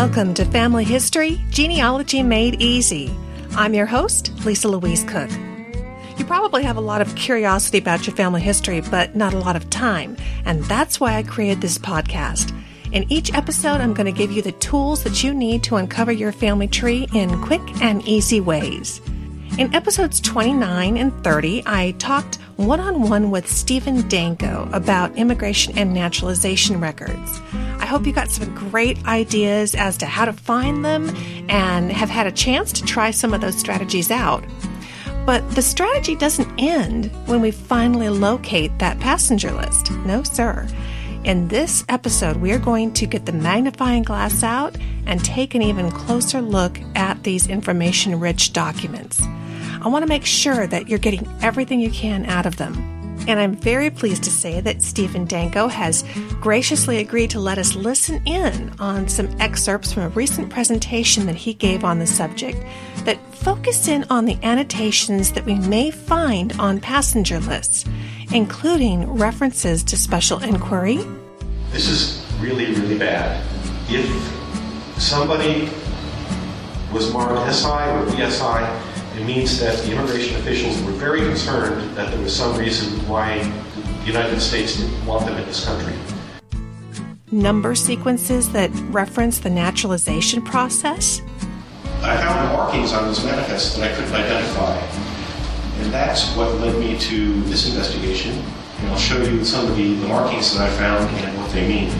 Welcome to Family History Genealogy Made Easy. I'm your host, Lisa Louise Cooke. You probably have a lot of curiosity about your family history, but not a lot of time, and that's why I created this podcast. In each episode, I'm going to give you the tools that you need to uncover your family tree in quick and easy ways. In episodes 29 and 30, I talked one on one with Stephen Danko about immigration and naturalization records. I hope you got some great ideas as to how to find them and have had a chance to try some of those strategies out. But the strategy doesn't end when we finally locate that passenger list. No, sir. In this episode, we are going to get the magnifying glass out and take an even closer look at these information rich documents. I want to make sure that you're getting everything you can out of them. And I'm very pleased to say that Stephen Danko has graciously agreed to let us listen in on some excerpts from a recent presentation that he gave on the subject that focus in on the annotations that we may find on passenger lists, including references to special inquiry. This is really, really bad. If somebody was marked SI or BSI, it means that the immigration officials were very concerned that there was some reason why the United States didn't want them in this country. Number sequences that reference the naturalization process. I found markings on those manifests that I couldn't identify. And that's what led me to this investigation. And I'll show you some of the, the markings that I found and what they mean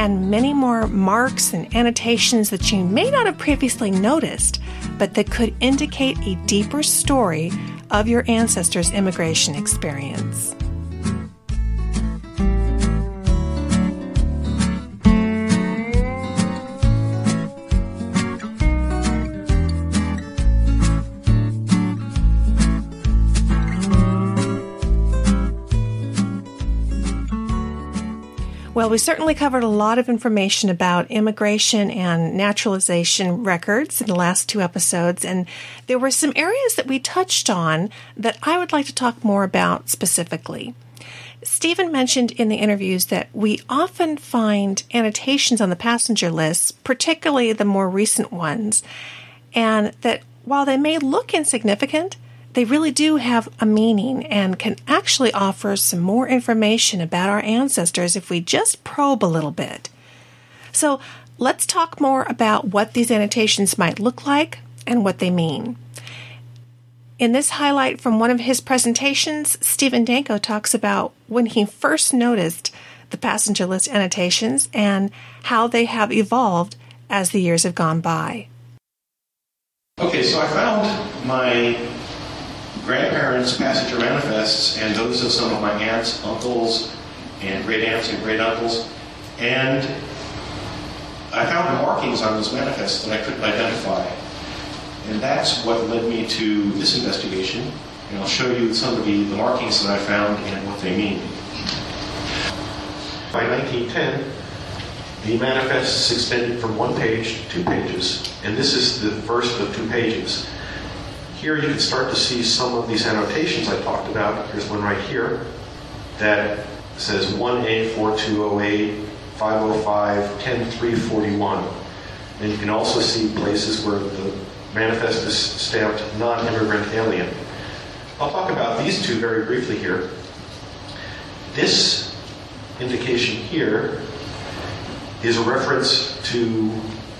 and many more marks and annotations that you may not have previously noticed, but that could indicate a deeper story of your ancestors' immigration experience. Well, we certainly covered a lot of information about immigration and naturalization records in the last two episodes, and there were some areas that we touched on that I would like to talk more about specifically. Stephen mentioned in the interviews that we often find annotations on the passenger lists, particularly the more recent ones, and that while they may look insignificant, they really do have a meaning and can actually offer some more information about our ancestors if we just probe a little bit. So let's talk more about what these annotations might look like and what they mean. In this highlight from one of his presentations, Stephen Danko talks about when he first noticed the passenger list annotations and how they have evolved as the years have gone by. Okay, so I found my grandparents' passenger manifests and those of some of my aunts, uncles, and great aunts and great uncles. And I found markings on those manifests that I couldn't identify. And that's what led me to this investigation. And I'll show you some of the, the markings that I found and what they mean. By 1910, the manifests extended from one page to two pages, and this is the first of two pages. Here you can start to see some of these annotations I talked about. Here's one right here that says 1A 4208 505 10341. And you can also see places where the manifest is stamped non-immigrant alien. I'll talk about these two very briefly here. This indication here is a reference to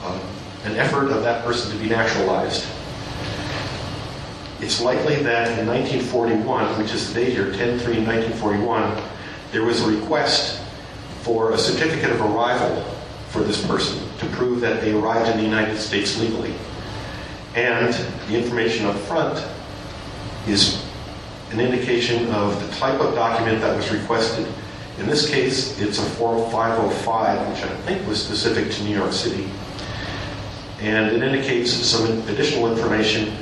uh, an effort of that person to be naturalized it's likely that in 1941, which is the date here, 10 3 1941, there was a request for a certificate of arrival for this person to prove that they arrived in the United States legally. And the information up front is an indication of the type of document that was requested. In this case, it's a Form 505, which I think was specific to New York City. And it indicates some additional information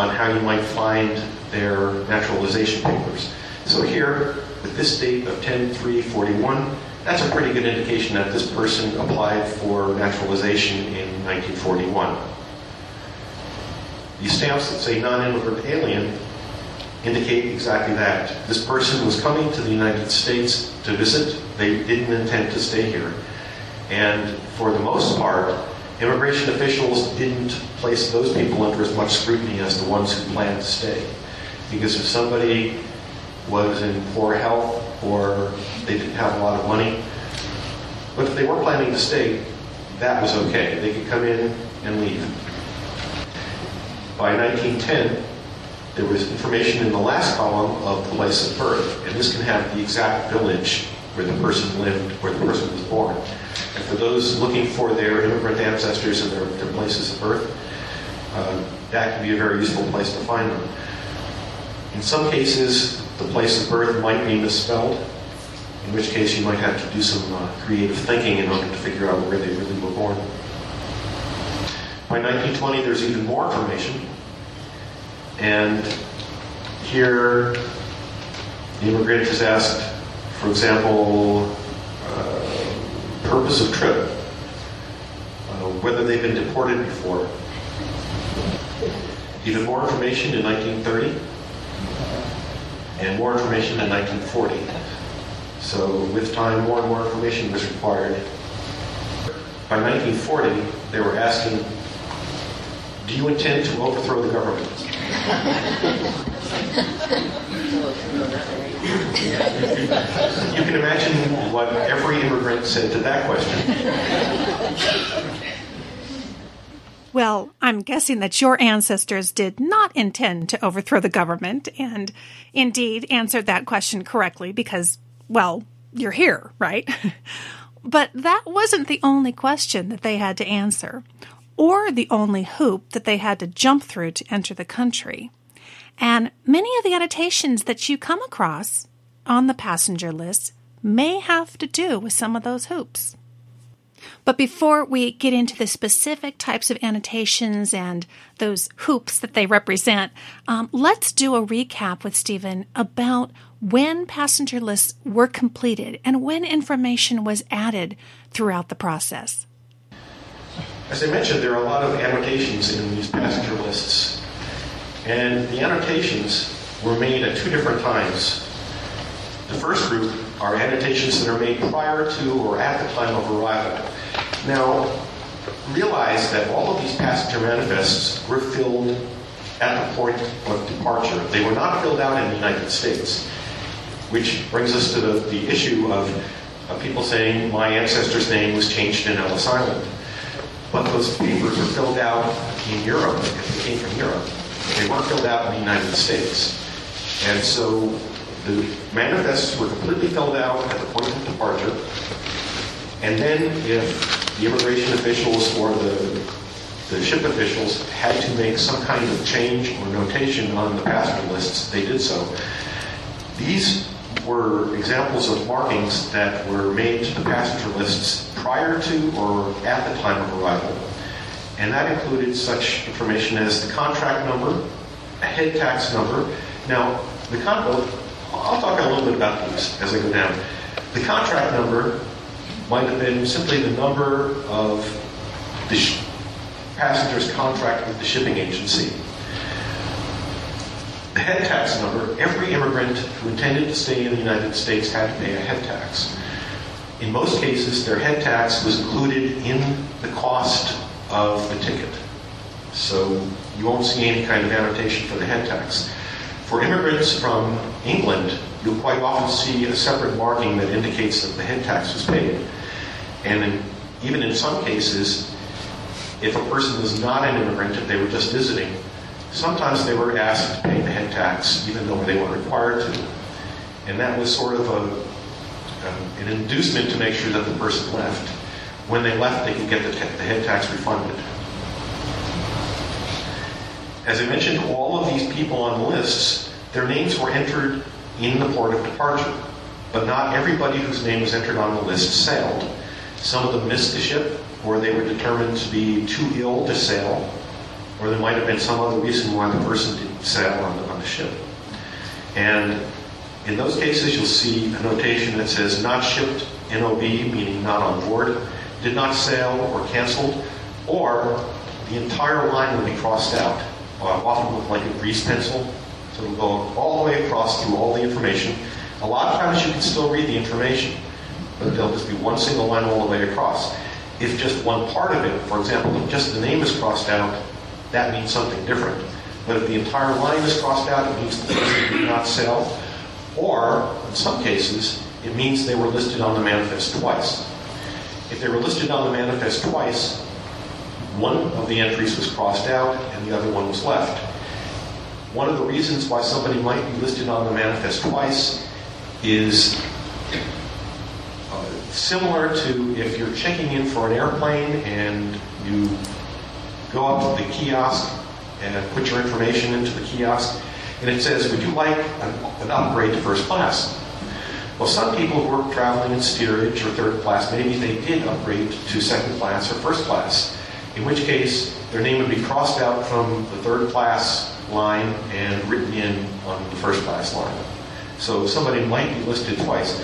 on how you might find their naturalization papers. So here, with this date of 10-3-41, that's a pretty good indication that this person applied for naturalization in 1941. These stamps that say non-immigrant alien indicate exactly that. This person was coming to the United States to visit. They didn't intend to stay here. And for the most part, immigration officials didn't place those people under as much scrutiny as the ones who planned to stay. Because if somebody was in poor health or they didn't have a lot of money, but if they were planning to stay, that was okay. They could come in and leave. By 1910, there was information in the last column of the place of birth, and this can have the exact village where the person lived, where the person was born. And for those looking for their immigrant ancestors and their, their places of birth, uh, that can be a very useful place to find them. In some cases, the place of birth might be misspelled, in which case you might have to do some uh, creative thinking in order to figure out where they really were born. By 1920, there's even more information. And here, the immigrant is asked, for example, purpose of trip, uh, whether they've been deported before. Even more information in 1930, and more information in 1940. So with time, more and more information was required. By 1940, they were asking, do you intend to overthrow the government? you can imagine what every immigrant said to that question. Well, I'm guessing that your ancestors did not intend to overthrow the government and indeed answered that question correctly because, well, you're here, right? but that wasn't the only question that they had to answer or the only hoop that they had to jump through to enter the country. And many of the annotations that you come across on the passenger list may have to do with some of those hoops. But before we get into the specific types of annotations and those hoops that they represent, um, let's do a recap with Stephen about when passenger lists were completed and when information was added throughout the process. As I mentioned, there are a lot of annotations in these passenger lists. And the annotations were made at two different times. The first group are annotations that are made prior to or at the time of arrival. Now, realize that all of these passenger manifests were filled at the point of departure. They were not filled out in the United States, which brings us to the, the issue of, people saying, my ancestor's name was changed in Ellis Island. But those papers were filled out in Europe, because they came from Europe. They weren't filled out in the United States. And so the manifests were completely filled out at the point of departure. And then if the immigration officials or the, the ship officials had to make some kind of change or notation on the passenger lists, they did so. These were examples of markings that were made to the passenger lists prior to or at the time of arrival. And that included such information as the contract number, a head tax number. Now, the con- I'll talk a little bit about these as I go down. The contract number might have been simply the number of the sh- passenger's contract with the shipping agency. The head tax number, every immigrant who intended to stay in the United States had to pay a head tax. In most cases, their head tax was included in the cost of the ticket. So you won't see any kind of annotation for the head tax. For immigrants from England, you'll quite often see a separate marking that indicates that the head tax was paid. And in, even in some cases, if a person was not an immigrant, if they were just visiting, sometimes they were asked to pay the head tax even though they weren't required to. And that was sort of a, um, an inducement to make sure that the person left. When they left, they could get the, the head tax refunded. As I mentioned, all of these people on the lists, their names were entered in the port of departure, but not everybody whose name was entered on the list sailed. Some of them missed the ship, or they were determined to be too ill to sail, or there might have been some other reason why the person didn't sail on the, on the ship. And in those cases, you'll see a notation that says not shipped, NOB, meaning not on board, did not sail or canceled, or the entire line will be crossed out uh, often with like a grease pencil. So it'll go all the way across through all the information. A lot of times you can still read the information, but there'll just be one single line all the way across. If just one part of it, for example, if just the name is crossed out, that means something different. But if the entire line is crossed out, it means the person did not sell. Or, in some cases, it means they were listed on the manifest twice. If they were listed on the manifest twice, one of the entries was crossed out and the other one was left. One of the reasons why somebody might be listed on the manifest twice is uh, similar to if you're checking in for an airplane and you go up to the kiosk and put your information into the kiosk and it says, Would you like an, an upgrade to first class? Well, some people who are traveling in steerage or third class, maybe they did upgrade to second class or first class, in which case their name would be crossed out from the third class line and written in on the first class line. So somebody might be listed twice.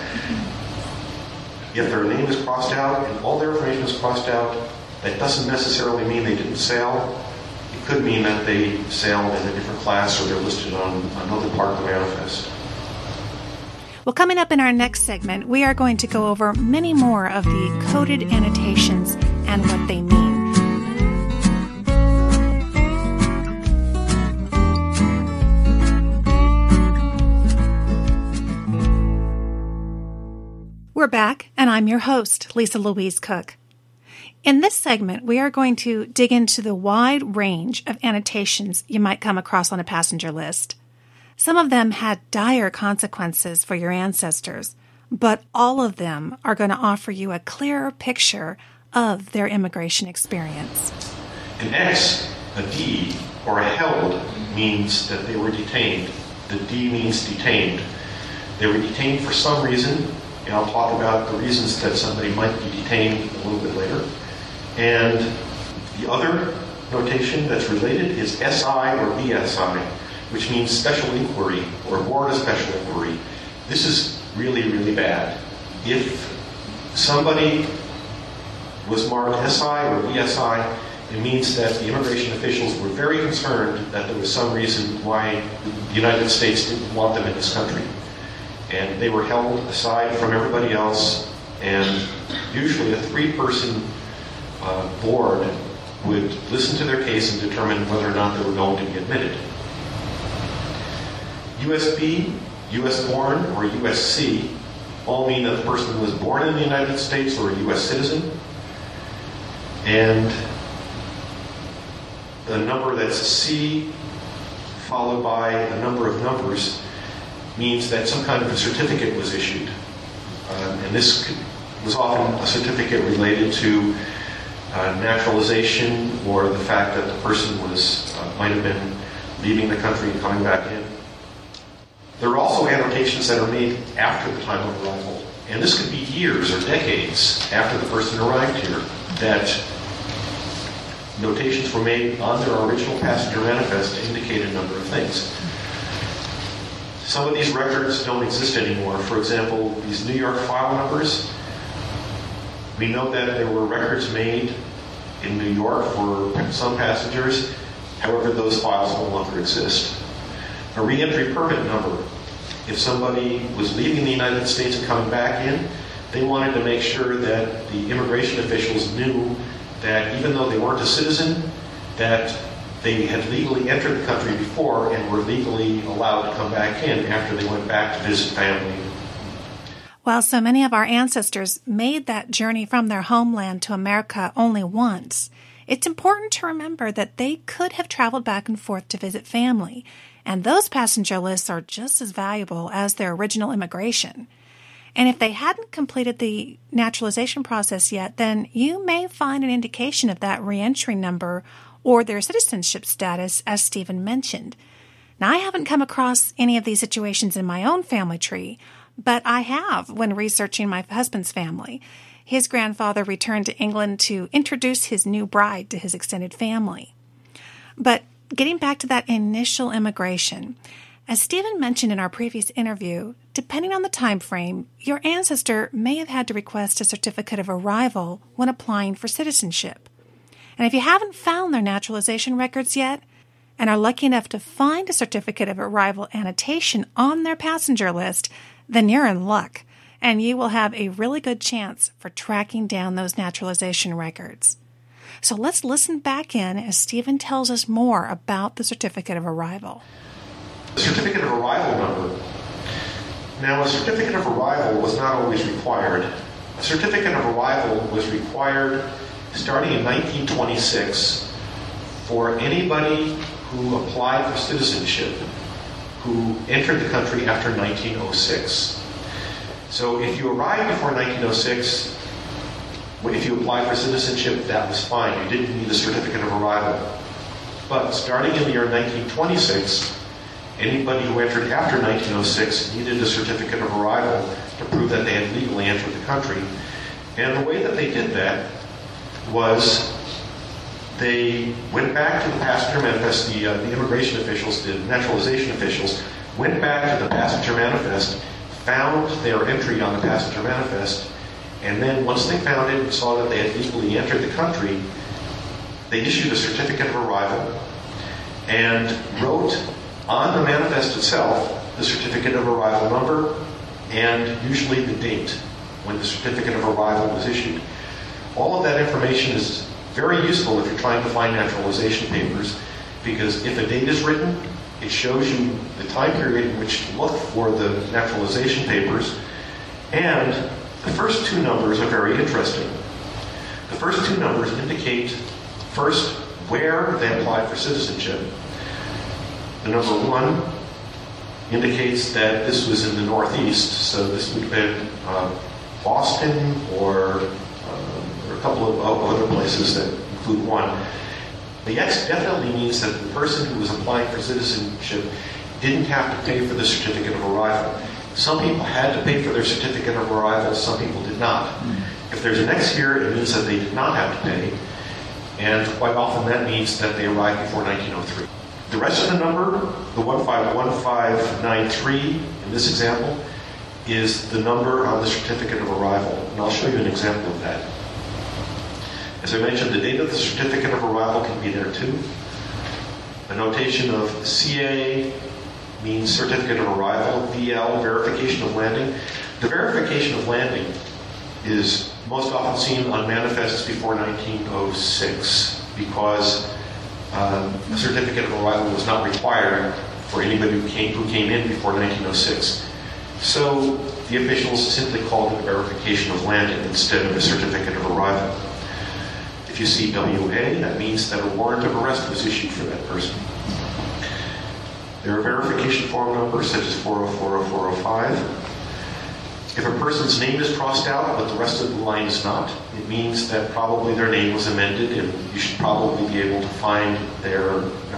If their name is crossed out and all their information is crossed out, that doesn't necessarily mean they didn't sail. It could mean that they sailed in a different class or they're listed on another part of the manifest. Well, coming up in our next segment, we are going to go over many more of the coded annotations and what they mean. We're back, and I'm your host, Lisa Louise Cooke. In this segment, we are going to dig into the wide range of annotations you might come across on a passenger list. Some of them had dire consequences for your ancestors, but all of them are going to offer you a clearer picture of their immigration experience. An X, a D, or a held means that they were detained. The D means detained. They were detained for some reason, and I'll talk about the reasons that somebody might be detained a little bit later. And the other notation that's related is SI or BSI which means special inquiry or board of special inquiry. This is really, really bad. If somebody was marked SI or BSI, it means that the immigration officials were very concerned that there was some reason why the United States didn't want them in this country. And they were held aside from everybody else, and usually a three person uh, board would listen to their case and determine whether or not they were going to be admitted. USB, US born, or USC all mean that the person was born in the United States or a US citizen. And the number that's C followed by a number of numbers means that some kind of a certificate was issued. Um, and this was often a certificate related to uh, naturalization or the fact that the person was uh, might have been leaving the country and coming back in. There are also annotations that are made after the time of arrival. And this could be years or decades after the person arrived here that notations were made on their original passenger manifest to indicate a number of things. Some of these records don't exist anymore. For example, these New York file numbers, we know that there were records made in New York for some passengers. However, those files no longer exist a reentry permit number. If somebody was leaving the United States and coming back in, they wanted to make sure that the immigration officials knew that even though they weren't a citizen, that they had legally entered the country before and were legally allowed to come back in after they went back to visit family. While so many of our ancestors made that journey from their homeland to America only once, it's important to remember that they could have traveled back and forth to visit family and those passenger lists are just as valuable as their original immigration. And if they hadn't completed the naturalization process yet, then you may find an indication of that reentry number or their citizenship status, as Stephen mentioned. Now, I haven't come across any of these situations in my own family tree, but I have when researching my husband's family. His grandfather returned to England to introduce his new bride to his extended family. But getting back to that initial immigration, as Stephen mentioned in our previous interview, depending on the time frame, your ancestor may have had to request a certificate of arrival when applying for citizenship. And if you haven't found their naturalization records yet, and are lucky enough to find a certificate of arrival annotation on their passenger list, then you're in luck. And you will have a really good chance for tracking down those naturalization records. So let's listen back in as Stephen tells us more about the certificate of arrival. The certificate of arrival number. Now, a certificate of arrival was not always required. A certificate of arrival was required starting in 1926 for anybody who applied for citizenship who entered the country after 1906. So if you arrived before 1906, if you applied for citizenship, that was fine. You didn't need a certificate of arrival. But starting in the year 1926, anybody who entered after 1906 needed a certificate of arrival to prove that they had legally entered the country. And the way that they did that was they went back to the passenger manifest, the, uh, the immigration officials, the naturalization officials, went back to the passenger manifest, found their entry on the passenger manifest, and then once they found it and saw that they had legally entered the country, they issued a certificate of arrival and wrote on the manifest itself the certificate of arrival number and usually the date when the certificate of arrival was issued. All of that information is very useful if you're trying to find naturalization papers because if a date is written, it shows you the time period in which to look for the naturalization papers and the first two numbers are very interesting. The first two numbers indicate first where they applied for citizenship. The number one indicates that this was in the Northeast, so this would have been uh, Boston or, uh, or a couple of other places that include one. The X definitely means that the person who was applying for citizenship didn't have to pay for the certificate of arrival. Some people had to pay for their certificate of arrival, some people did not. Hmm. If there's an X here, it means that they did not have to pay, and quite often that means that they arrived before 1903. The rest of the number, the 151593 in this example, is the number on the certificate of arrival, and I'll show you an example of that. As I mentioned, the date of the certificate of arrival can be there too. A notation of CA means certificate of arrival, VL, verification of landing. The verification of landing is most often seen on manifests before 1906 because um, a certificate of arrival was not required for anybody who came, who came in before 1906. So the officials simply called it a verification of landing instead of a certificate of arrival. If you see WA, that means that a warrant of arrest was issued for that person. There are verification form numbers such as 404 or 405. If a person's name is crossed out but the rest of the line is not, it means that probably their name was amended and you should probably be able to find their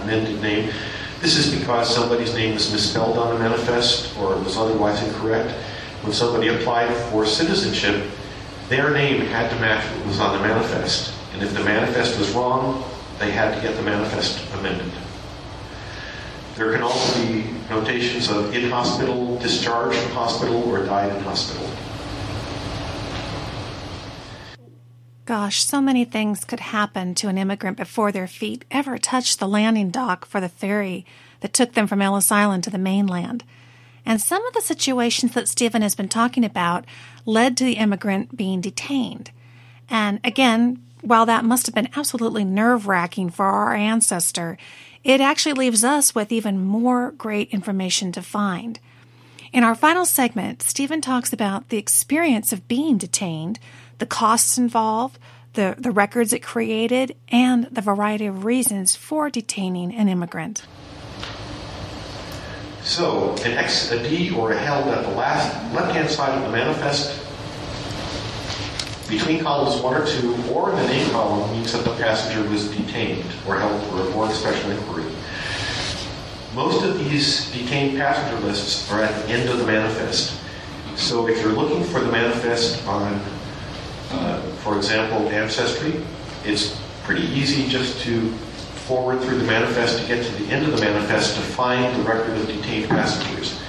amended name. This is because somebody's name was misspelled on the manifest or was otherwise incorrect. When somebody applied for citizenship, their name had to match what was on the manifest. And if the manifest was wrong, they had to get the manifest amended. There can also be notations of in hospital, discharged from hospital, or died in hospital. Gosh, so many things could happen to an immigrant before their feet ever touched the landing dock for the ferry that took them from Ellis Island to the mainland. And some of the situations that Stephen has been talking about led to the immigrant being detained. And again, while that must have been absolutely nerve wracking for our ancestor, it actually leaves us with even more great information to find. In our final segment, Stephen talks about the experience of being detained, the costs involved, the, the records it created, and the variety of reasons for detaining an immigrant. So, an X, a D, or a held at the last left-hand side of the manifest between columns one or two, or in the name column means that the passenger was detained or held for a board special inquiry. Most of these detained passenger lists are at the end of the manifest. So if you're looking for the manifest on, uh, for example, Ancestry, it's pretty easy just to forward through the manifest to get to the end of the manifest to find the record of detained passengers.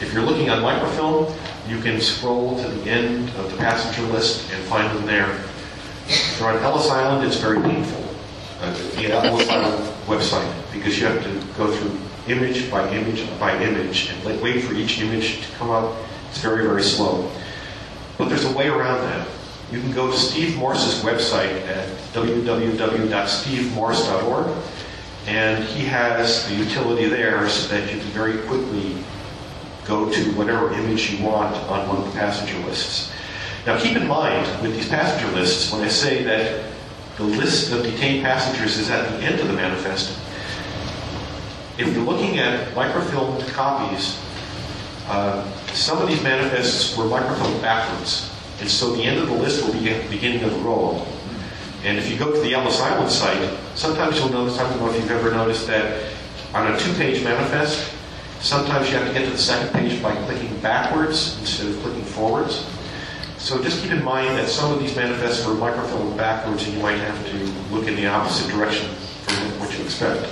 If you're looking on microfilm, you can scroll to the end of the passenger list and find them there. If you're on Ellis Island, it's very painful. Uh, the Ellis Island website because you have to go through image by image by image and wait for each image to come up. It's very, very slow. But there's a way around that. You can go to Steve Morse's website at www.stevemorse.org, and he has the utility there so that you can very quickly go to whatever image you want on one of the passenger lists. Now keep in mind with these passenger lists, when I say that the list of detained passengers is at the end of the manifest, if you're looking at microfilmed copies, uh, some of these manifests were microfilmed backwards. And so the end of the list will be at the beginning of the roll. And if you go to the Ellis Island site, sometimes you'll notice, I don't know if you've ever noticed that on a two-page manifest, sometimes you have to get to the second page by clicking backwards instead of clicking forwards. So just keep in mind that some of these manifests were microfilmed backwards and you might have to look in the opposite direction from what you expect.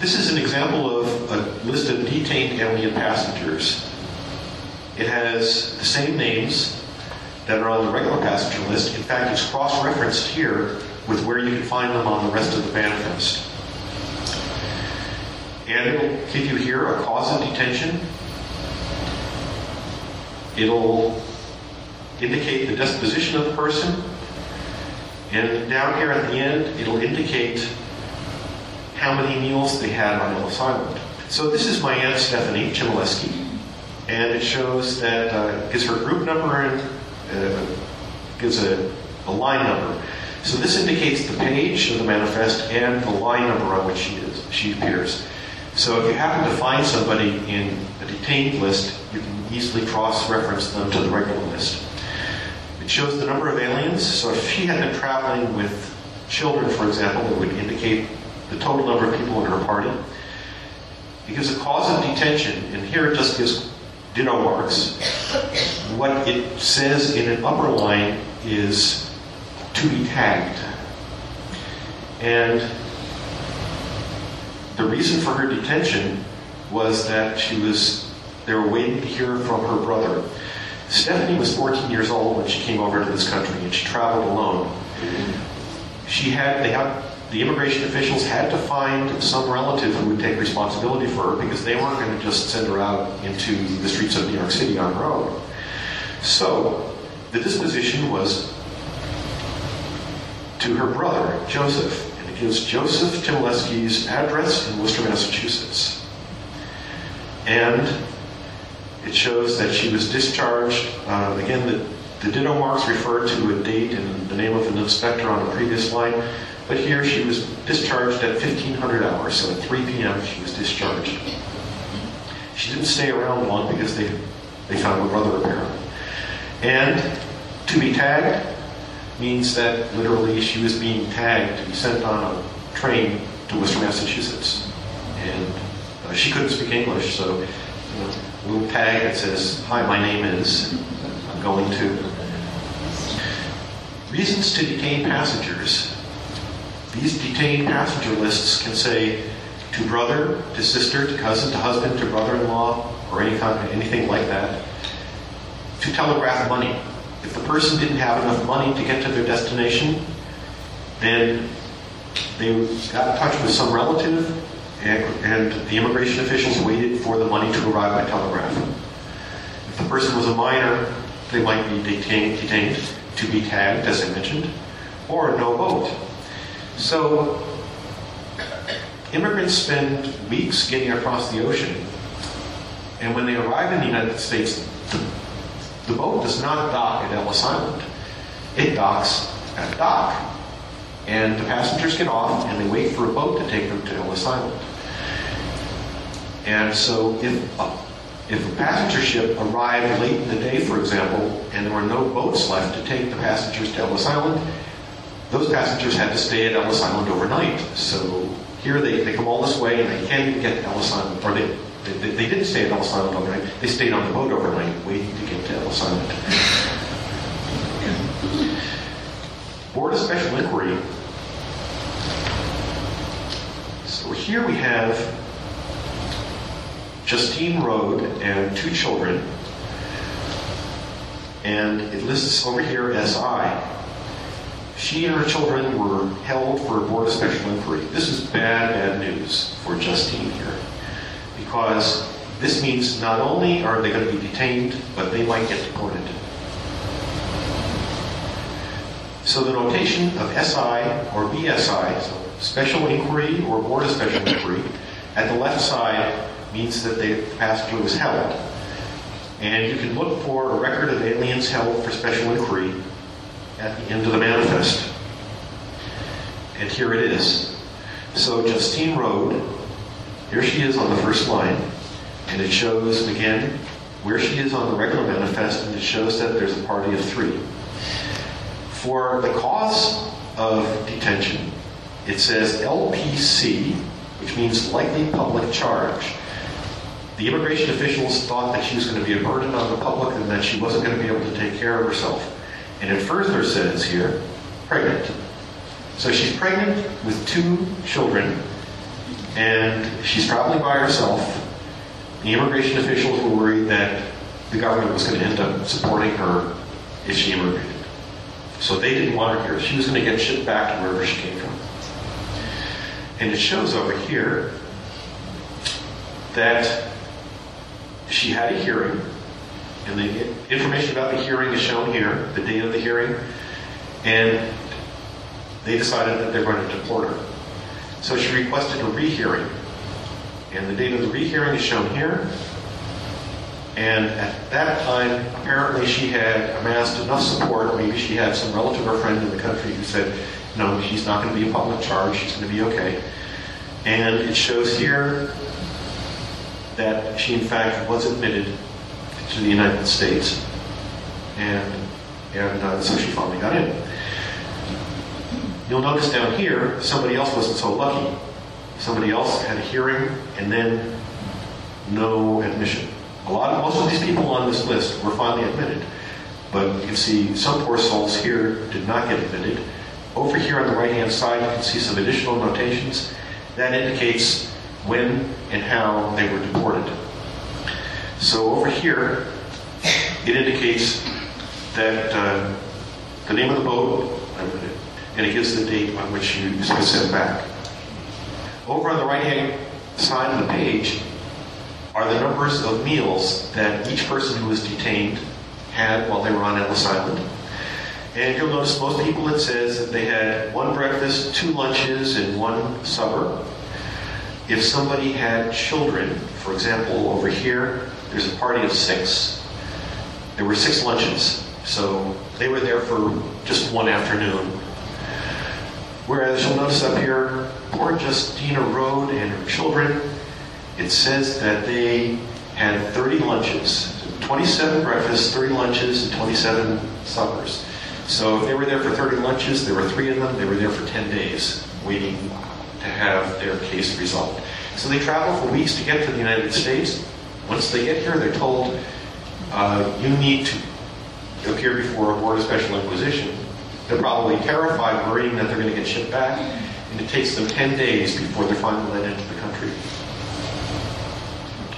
This is an example of a list of detained alien passengers. It has the same names that are on the regular passenger list. In fact, it's cross-referenced here with where you can find them on the rest of the manifest. And it'll give you here a cause of detention. It'll indicate the disposition of the person. And down here at the end, it'll indicate how many meals they had on Ellis Island. So this is my Aunt Stephanie Chmielewski, and it shows that uh, gives her group number and uh, gives a, a line number. So this indicates the page of the manifest and the line number on which she is she appears. So if you happen to find somebody in a detained list, you can easily cross-reference them to the regular list. It shows the number of aliens. So if she had been traveling with children, for example, it would indicate the total number of people in her party. It gives a cause of detention, and here it just gives ditto marks. What it says in an upper line is to be tagged. And the reason for her detention was that she was they were waiting to hear from her brother. Stephanie was 14 years old when she came over to this country and she traveled alone. She had they had the immigration officials had to find some relative who would take responsibility for her because they weren't going to just send her out into the streets of New York City on her own. So the disposition was to her brother, Joseph, gives Joseph Chmielewski's address in Worcester, Massachusetts. And it shows that she was discharged. Uh, again, the, the ditto marks refer to a date and the name of an inspector on the previous line. But here she was discharged at 1500 hours, so at 3 p.m. she was discharged. She didn't stay around long because they, they found her brother apparently. And to be tagged means that literally she was being tagged to be sent on a train to Worcester, Massachusetts. And uh, she couldn't speak English, so you know, a little tag that says, Hi, my name is, I'm going to. Reasons to detain passengers. These detained passenger lists can say to brother, to sister, to cousin, to husband, to brother-in-law, or any kind, anything like that. To telegraph money. If the person didn't have enough money to get to their destination, then they got in touch with some relative, and, and the immigration officials waited for the money to arrive by telegraph. If the person was a minor, they might be detained, detained to be tagged, as I mentioned, or no boat. So, immigrants spend weeks getting across the ocean, and when they arrive in the United States, the boat does not dock at Ellis Island. It docks at a dock. And the passengers get off and they wait for a boat to take them to Ellis Island. And so if a, if a passenger ship arrived late in the day, for example, and there were no boats left to take the passengers to Ellis Island, those passengers had to stay at Ellis Island overnight. So here they, they come all this way and they can't even get to Ellis Island, or they, they, they didn't stay at Ellis Island overnight. They stayed on the boat overnight waiting to get to Ellis Island. Board of Special Inquiry. So here we have Justine Road and two children. And it lists over here as I. She and her children were held for a board of special inquiry. This is bad, bad news for Justine here. Because This means not only are they going to be detained, but they might get deported. So the notation of SI or BSI, so special inquiry or board of special inquiry, at the left side means that the passenger was held. And you can look for a record of aliens held for special inquiry at the end of the manifest. And here it is. So Justine Road, here she is on the first line, and it shows again where she is on the regular manifest, and it shows that there's a party of three. For the cause of detention, it says LPC, which means likely public charge. The immigration officials thought that she was going to be a burden on the public and that she wasn't going to be able to take care of herself. And it further says here, pregnant. So she's pregnant with two children, and she's traveling by herself. The immigration officials were worried that the government was going to end up supporting her if she immigrated. So they didn't want her here. She was going to get shipped back to wherever she came from. And it shows over here that she had a hearing, and the information about the hearing is shown here, the date of the hearing, and they decided that they're going to deport her. So she requested a rehearing, and the date of the rehearing is shown here. And at that time, apparently she had amassed enough support. Maybe she had some relative or friend in the country who said, no, she's not going to be a public charge. She's going to be okay. And it shows here that she, in fact, was admitted to the United States. And, and uh, so she finally got in. You'll notice down here, somebody else wasn't so lucky. Somebody else had a hearing and then no admission. A lot of, most of these people on this list were finally admitted. But you can see some poor souls here did not get admitted. Over here on the right hand side, you can see some additional notations. That indicates when and how they were deported. So over here, it indicates that uh, the name of the boat, and it gives the date on which you sent back. Over on the right hand side of the page are the numbers of meals that each person who was detained had while they were on Ellis Island. And you'll notice most people it says that they had one breakfast, two lunches, and one supper. If somebody had children, for example, over here, there's a party of six. There were six lunches. So they were there for just one afternoon. Whereas you'll notice up here, poor Justina Road and her children, it says that they had 30 lunches. 27 breakfasts, 30 lunches, and 27 suppers. So if they were there for 30 lunches, there were three of them, they were there for 10 days waiting to have their case resolved. So they travel for weeks to get to the United States. Once they get here, they're told, uh, you need to appear before a board of special inquisition. They're probably terrified, worrying that they're going to get shipped back, and it takes them 10 days before they're finally let into the country.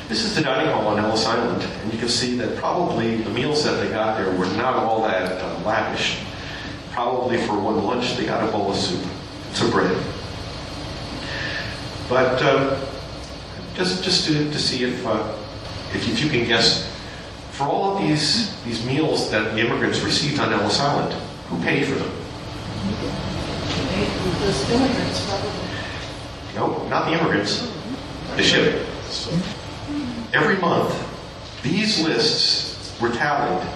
This is the dining hall on Ellis Island, and you can see that probably the meals that they got there were not all that uh, lavish. Probably for one lunch, they got a bowl of soup, some bread. But um, just just to, to see if, uh, if if you can guess, for all of these these meals that the immigrants received on Ellis Island, who paid for them? Those immigrants probably. No, not the immigrants. The ship. Every month, these lists were tallied,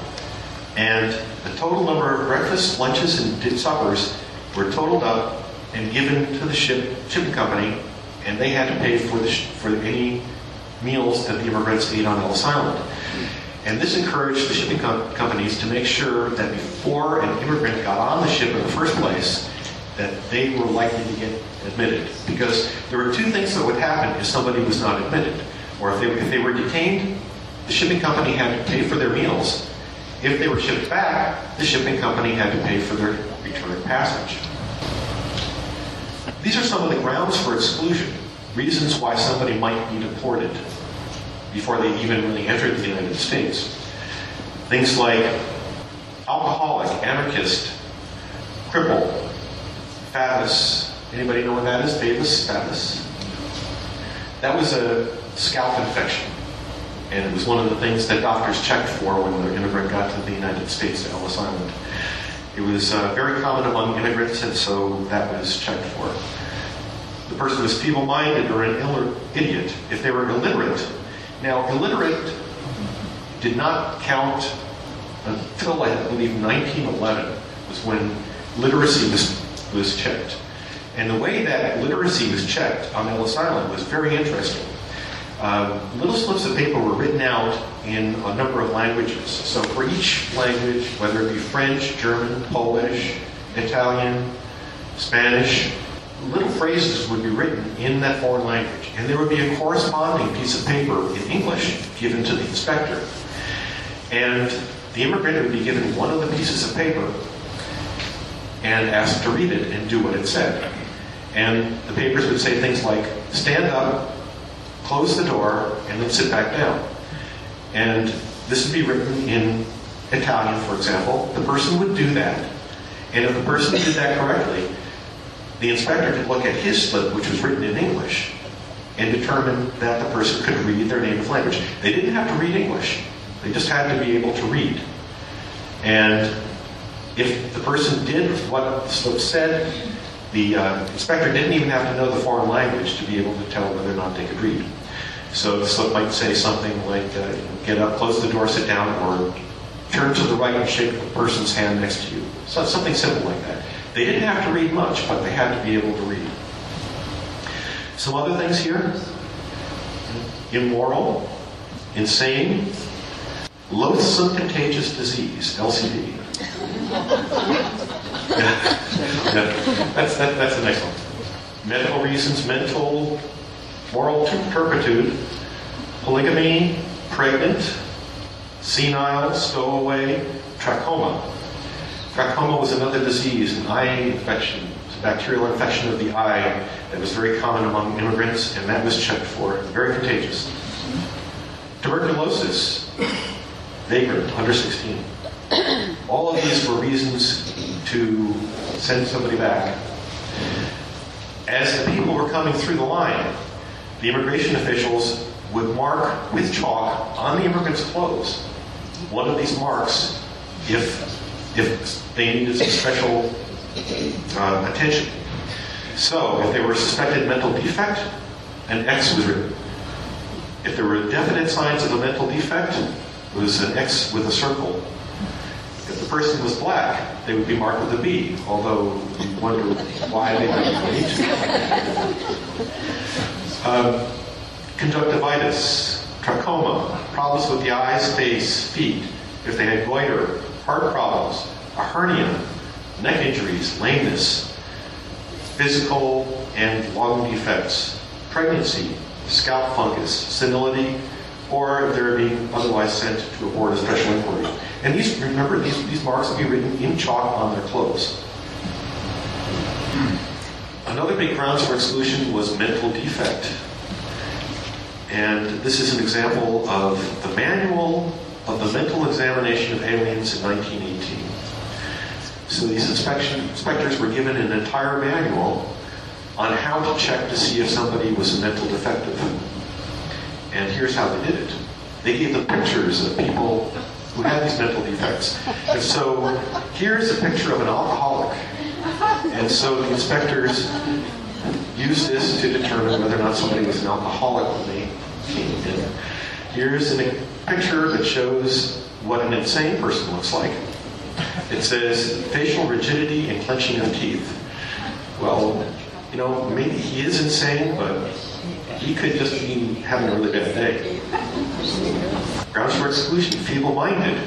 and the total number of breakfasts, lunches, and suppers were totaled up and given to the ship shipping company, and they had to pay for the for any meals that the immigrants ate on Ellis Island. And this encouraged the shipping com- companies to make sure that before an immigrant got on the ship in the first place, that they were likely to get admitted. Because there were two things that would happen if somebody was not admitted. Or if they, if they were detained, the shipping company had to pay for their meals. If they were shipped back, the shipping company had to pay for their return passage. These are some of the grounds for exclusion, reasons why somebody might be deported before they even really entered the United States. Things like alcoholic, anarchist, cripple, Favus. Anybody know what that is? Favus? Favus? That was a scalp infection. And it was one of the things that doctors checked for when the immigrant got to the United States to Ellis Island. It was uh, very common among immigrants, and so that was checked for. The person was feeble minded or an Ill- idiot if they were illiterate. Now, illiterate did not count until I believe 1911 was when literacy was, was checked. And the way that literacy was checked on Ellis Island was very interesting. Uh, little slips of paper were written out in a number of languages. So for each language, whether it be French, German, Polish, Italian, Spanish, little phrases would be written in that foreign language. And there would be a corresponding piece of paper in English given to the inspector. And the immigrant would be given one of the pieces of paper and asked to read it and do what it said. And the papers would say things like, stand up, close the door, and then sit back down. And this would be written in Italian, for example. The person would do that. And if the person did that correctly, the inspector could look at his slip, which was written in English, and determine that the person could read their native language. They didn't have to read English. They just had to be able to read. And if the person did what the slip said, the uh, inspector didn't even have to know the foreign language to be able to tell whether or not they could read. So the slip might say something like, uh, get up, close the door, sit down, or turn to the right and shake the person's hand next to you. So something simple like that. They didn't have to read much, but they had to be able to read. Some other things here immoral, insane, loathsome contagious disease, LCD. yeah. That's, that, that's the next one. Medical reasons, mental, moral turpitude, polygamy, pregnant, senile, stowaway, trachoma. Trachoma was another disease, an eye infection, a bacterial infection of the eye that was very common among immigrants, and that was checked for. Very contagious. Tuberculosis, vagrant, under 16. All of these were reasons to send somebody back. As the people were coming through the line, the immigration officials would mark with chalk on the immigrants' clothes one of these marks if, if they needed some special uh, attention. So, if they were suspected mental defect, an X was written. If there were definite signs of a mental defect, it was an X with a circle. If the person was black, they would be marked with a B, although you wonder why they would be um, Conjunctivitis, trachoma, problems with the eyes, face, feet. If they had goiter, heart problems, a hernia, neck injuries, lameness, physical and lung defects, pregnancy, scalp fungus, senility, or they're being otherwise sent to a board of special inquiry. And these, remember, these, these marks will be written in chalk on their clothes. Another big grounds for exclusion was mental defect. And this is an example of the manual of the mental examination of aliens in 1918. So these inspectors were given an entire manual on how to check to see if somebody was a mental defective. And here's how they did it. They gave them pictures of people who had these mental defects. And so here's a picture of an alcoholic. And so the inspectors used this to determine whether or not somebody was an alcoholic when they came in. Here's a picture that shows what an insane person looks like. It says facial rigidity and clenching of teeth. Well, you know, maybe he is insane, but he could just be having a really bad day. Grounds for exclusion, feeble-minded.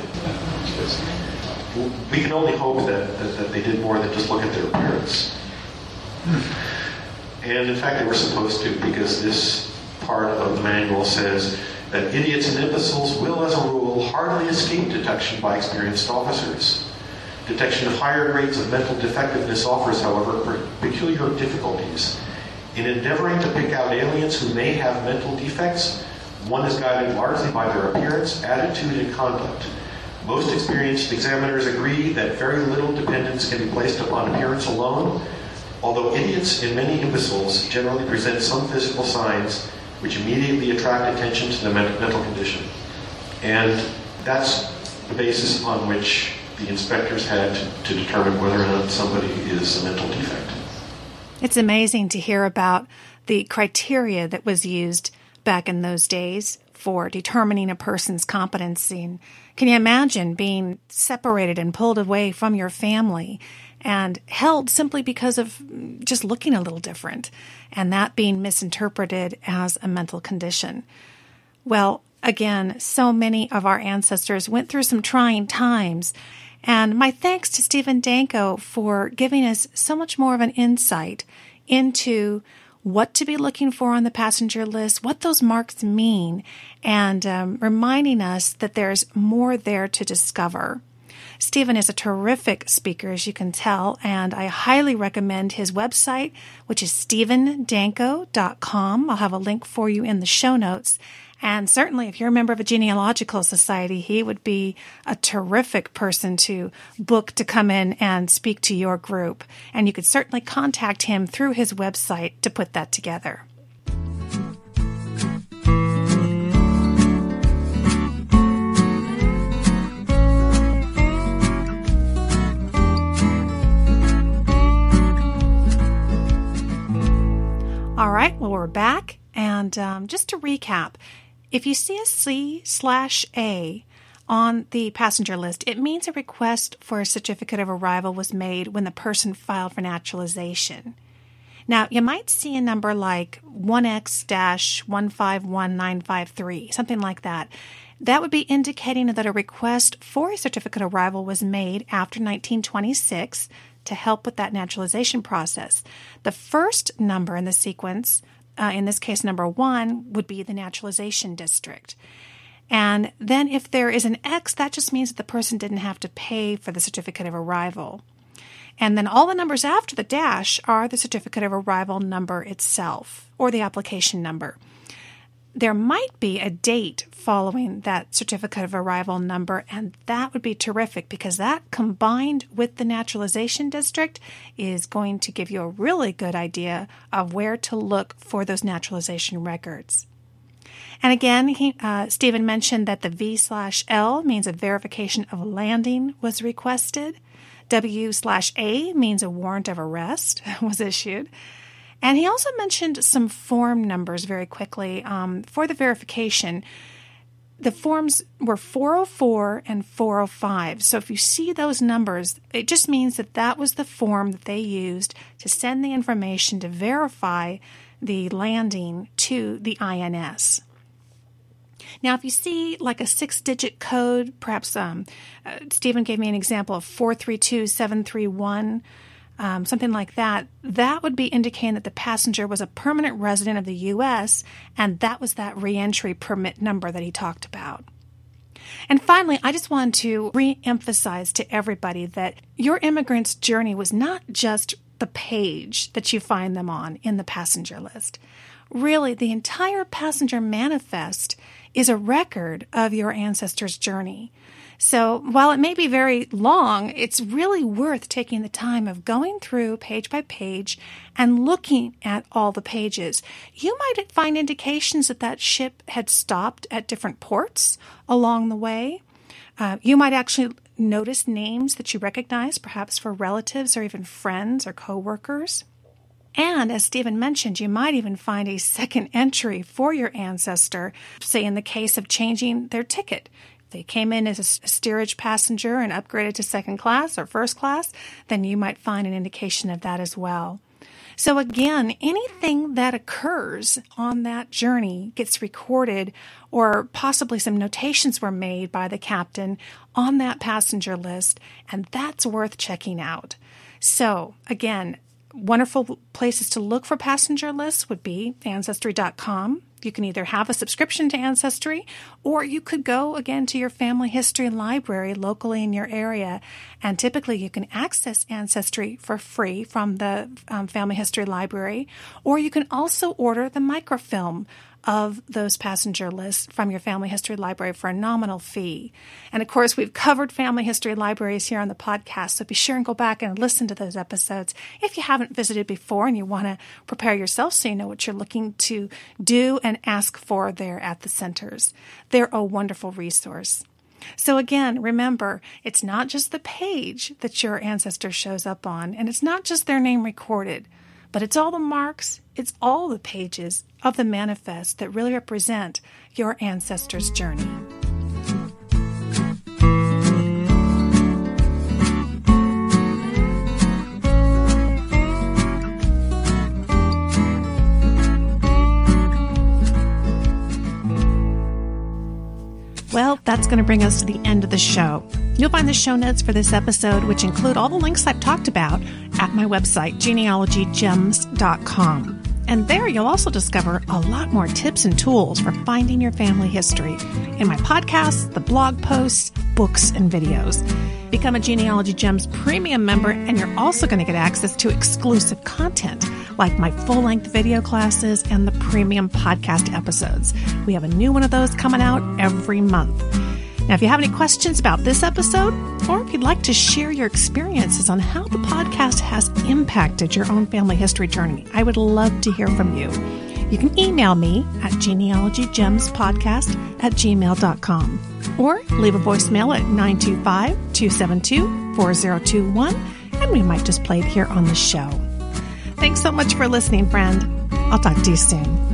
We can only hope that, that, that, they did more than just look at their appearance. And in fact, they were supposed to, because this part of the manual says that idiots and imbeciles will, as a rule, hardly escape detection by experienced officers. Detection of higher grades of mental defectiveness offers, however, peculiar difficulties. In endeavoring to pick out aliens who may have mental defects, one is guided largely by their appearance, attitude, and conduct. Most experienced examiners agree that very little dependence can be placed upon appearance alone, although idiots and many imbeciles generally present some physical signs which immediately attract attention to the mental condition. And that's the basis on which the inspectors had to, to determine whether or not somebody is a mental defect. It's amazing to hear about the criteria that was used back in those days for determining a person's competency. Can you imagine being separated and pulled away from your family and held simply because of just looking a little different and that being misinterpreted as a mental condition? Well, again, so many of our ancestors went through some trying times. And my thanks to Stephen Danko for giving us so much more of an insight into what to be looking for on the passenger list, what those marks mean, and um, reminding us that there's more there to discover. Stephen is a terrific speaker, as you can tell, and I highly recommend his website, which is stephendanko.com. I'll have a link for you in the show notes. And certainly, if you're a member of a genealogical society, he would be a terrific person to book to come in and speak to your group. And you could certainly contact him through his website to put that together. We're back. And um, just to recap, if you see a C slash A on the passenger list, it means a request for a certificate of arrival was made when the person filed for naturalization. Now, you might see a number like 1X 151953, something like that. That would be indicating that a request for a certificate of arrival was made after 1926 to help with that naturalization process. The first number in the sequence uh, in this case, number one, would be the naturalization district. And then if there is an X, that just means that the person didn't have to pay for the certificate of arrival. And then all the numbers after the dash are the certificate of arrival number itself or the application number there might be a date following that certificate of arrival number, and that would be terrific because that combined with the naturalization district is going to give you a really good idea of where to look for those naturalization records. And again, he, uh, Stephen mentioned that the V slash L means a verification of landing was requested. W slash A means a warrant of arrest was issued. And he also mentioned some form numbers very quickly um, for the verification. The forms were 404 and 405. So if you see those numbers, it just means that that was the form that they used to send the information to verify the landing to the INS. Now, if you see like a six digit code, perhaps um, uh, Stephen gave me an example of 432731 um, something like that, that would be indicating that the passenger was a permanent resident of the U.S., and that was that reentry permit number that he talked about. And finally, I just want to re emphasize to everybody that your immigrant's journey was not just the page that you find them on in the passenger list. Really, the entire passenger manifest is a record of your ancestor's journey. So while it may be very long, it's really worth taking the time of going through page by page and looking at all the pages. You might find indications that that ship had stopped at different ports along the way. Uh, you might actually notice names that you recognize, perhaps for relatives or even friends or coworkers. And as Stephen mentioned, you might even find a second entry for your ancestor, say in the case of changing their ticket they came in as a steerage passenger and upgraded to second class or first class, then you might find an indication of that as well. So again, anything that occurs on that journey gets recorded or possibly some notations were made by the captain on that passenger list and that's worth checking out. So again, wonderful places to look for passenger lists would be ancestry.com, you can either have a subscription to Ancestry or you could go again to your family history library locally in your area. And typically you can access Ancestry for free from the um, family history library, or you can also order the microfilm of those passenger lists from your family history library for a nominal fee. And of course, we've covered family history libraries here on the podcast, so be sure and go back and listen to those episodes if you haven't visited before and you want to prepare yourself so you know what you're looking to do and ask for there at the centers. They're a wonderful resource. So again, remember, it's not just the page that your ancestor shows up on, and it's not just their name recorded. But it's all the marks, it's all the pages of the manifest that really represent your ancestors' journey. Well, that's going to bring us to the end of the show. You'll find the show notes for this episode, which include all the links I've talked about, at my website, genealogygems.com. And there you'll also discover a lot more tips and tools for finding your family history in my podcasts, the blog posts, books, and videos. Become a Genealogy Gems premium member, and you're also going to get access to exclusive content like my full length video classes and the premium podcast episodes. We have a new one of those coming out every month. Now, if you have any questions about this episode, or if you'd like to share your experiences on how the podcast has impacted your own family history journey, I would love to hear from you. You can email me at genealogygemspodcast at gmail.com or leave a voicemail at 925 272 4021 and we might just play it here on the show. Thanks so much for listening, friend. I'll talk to you soon.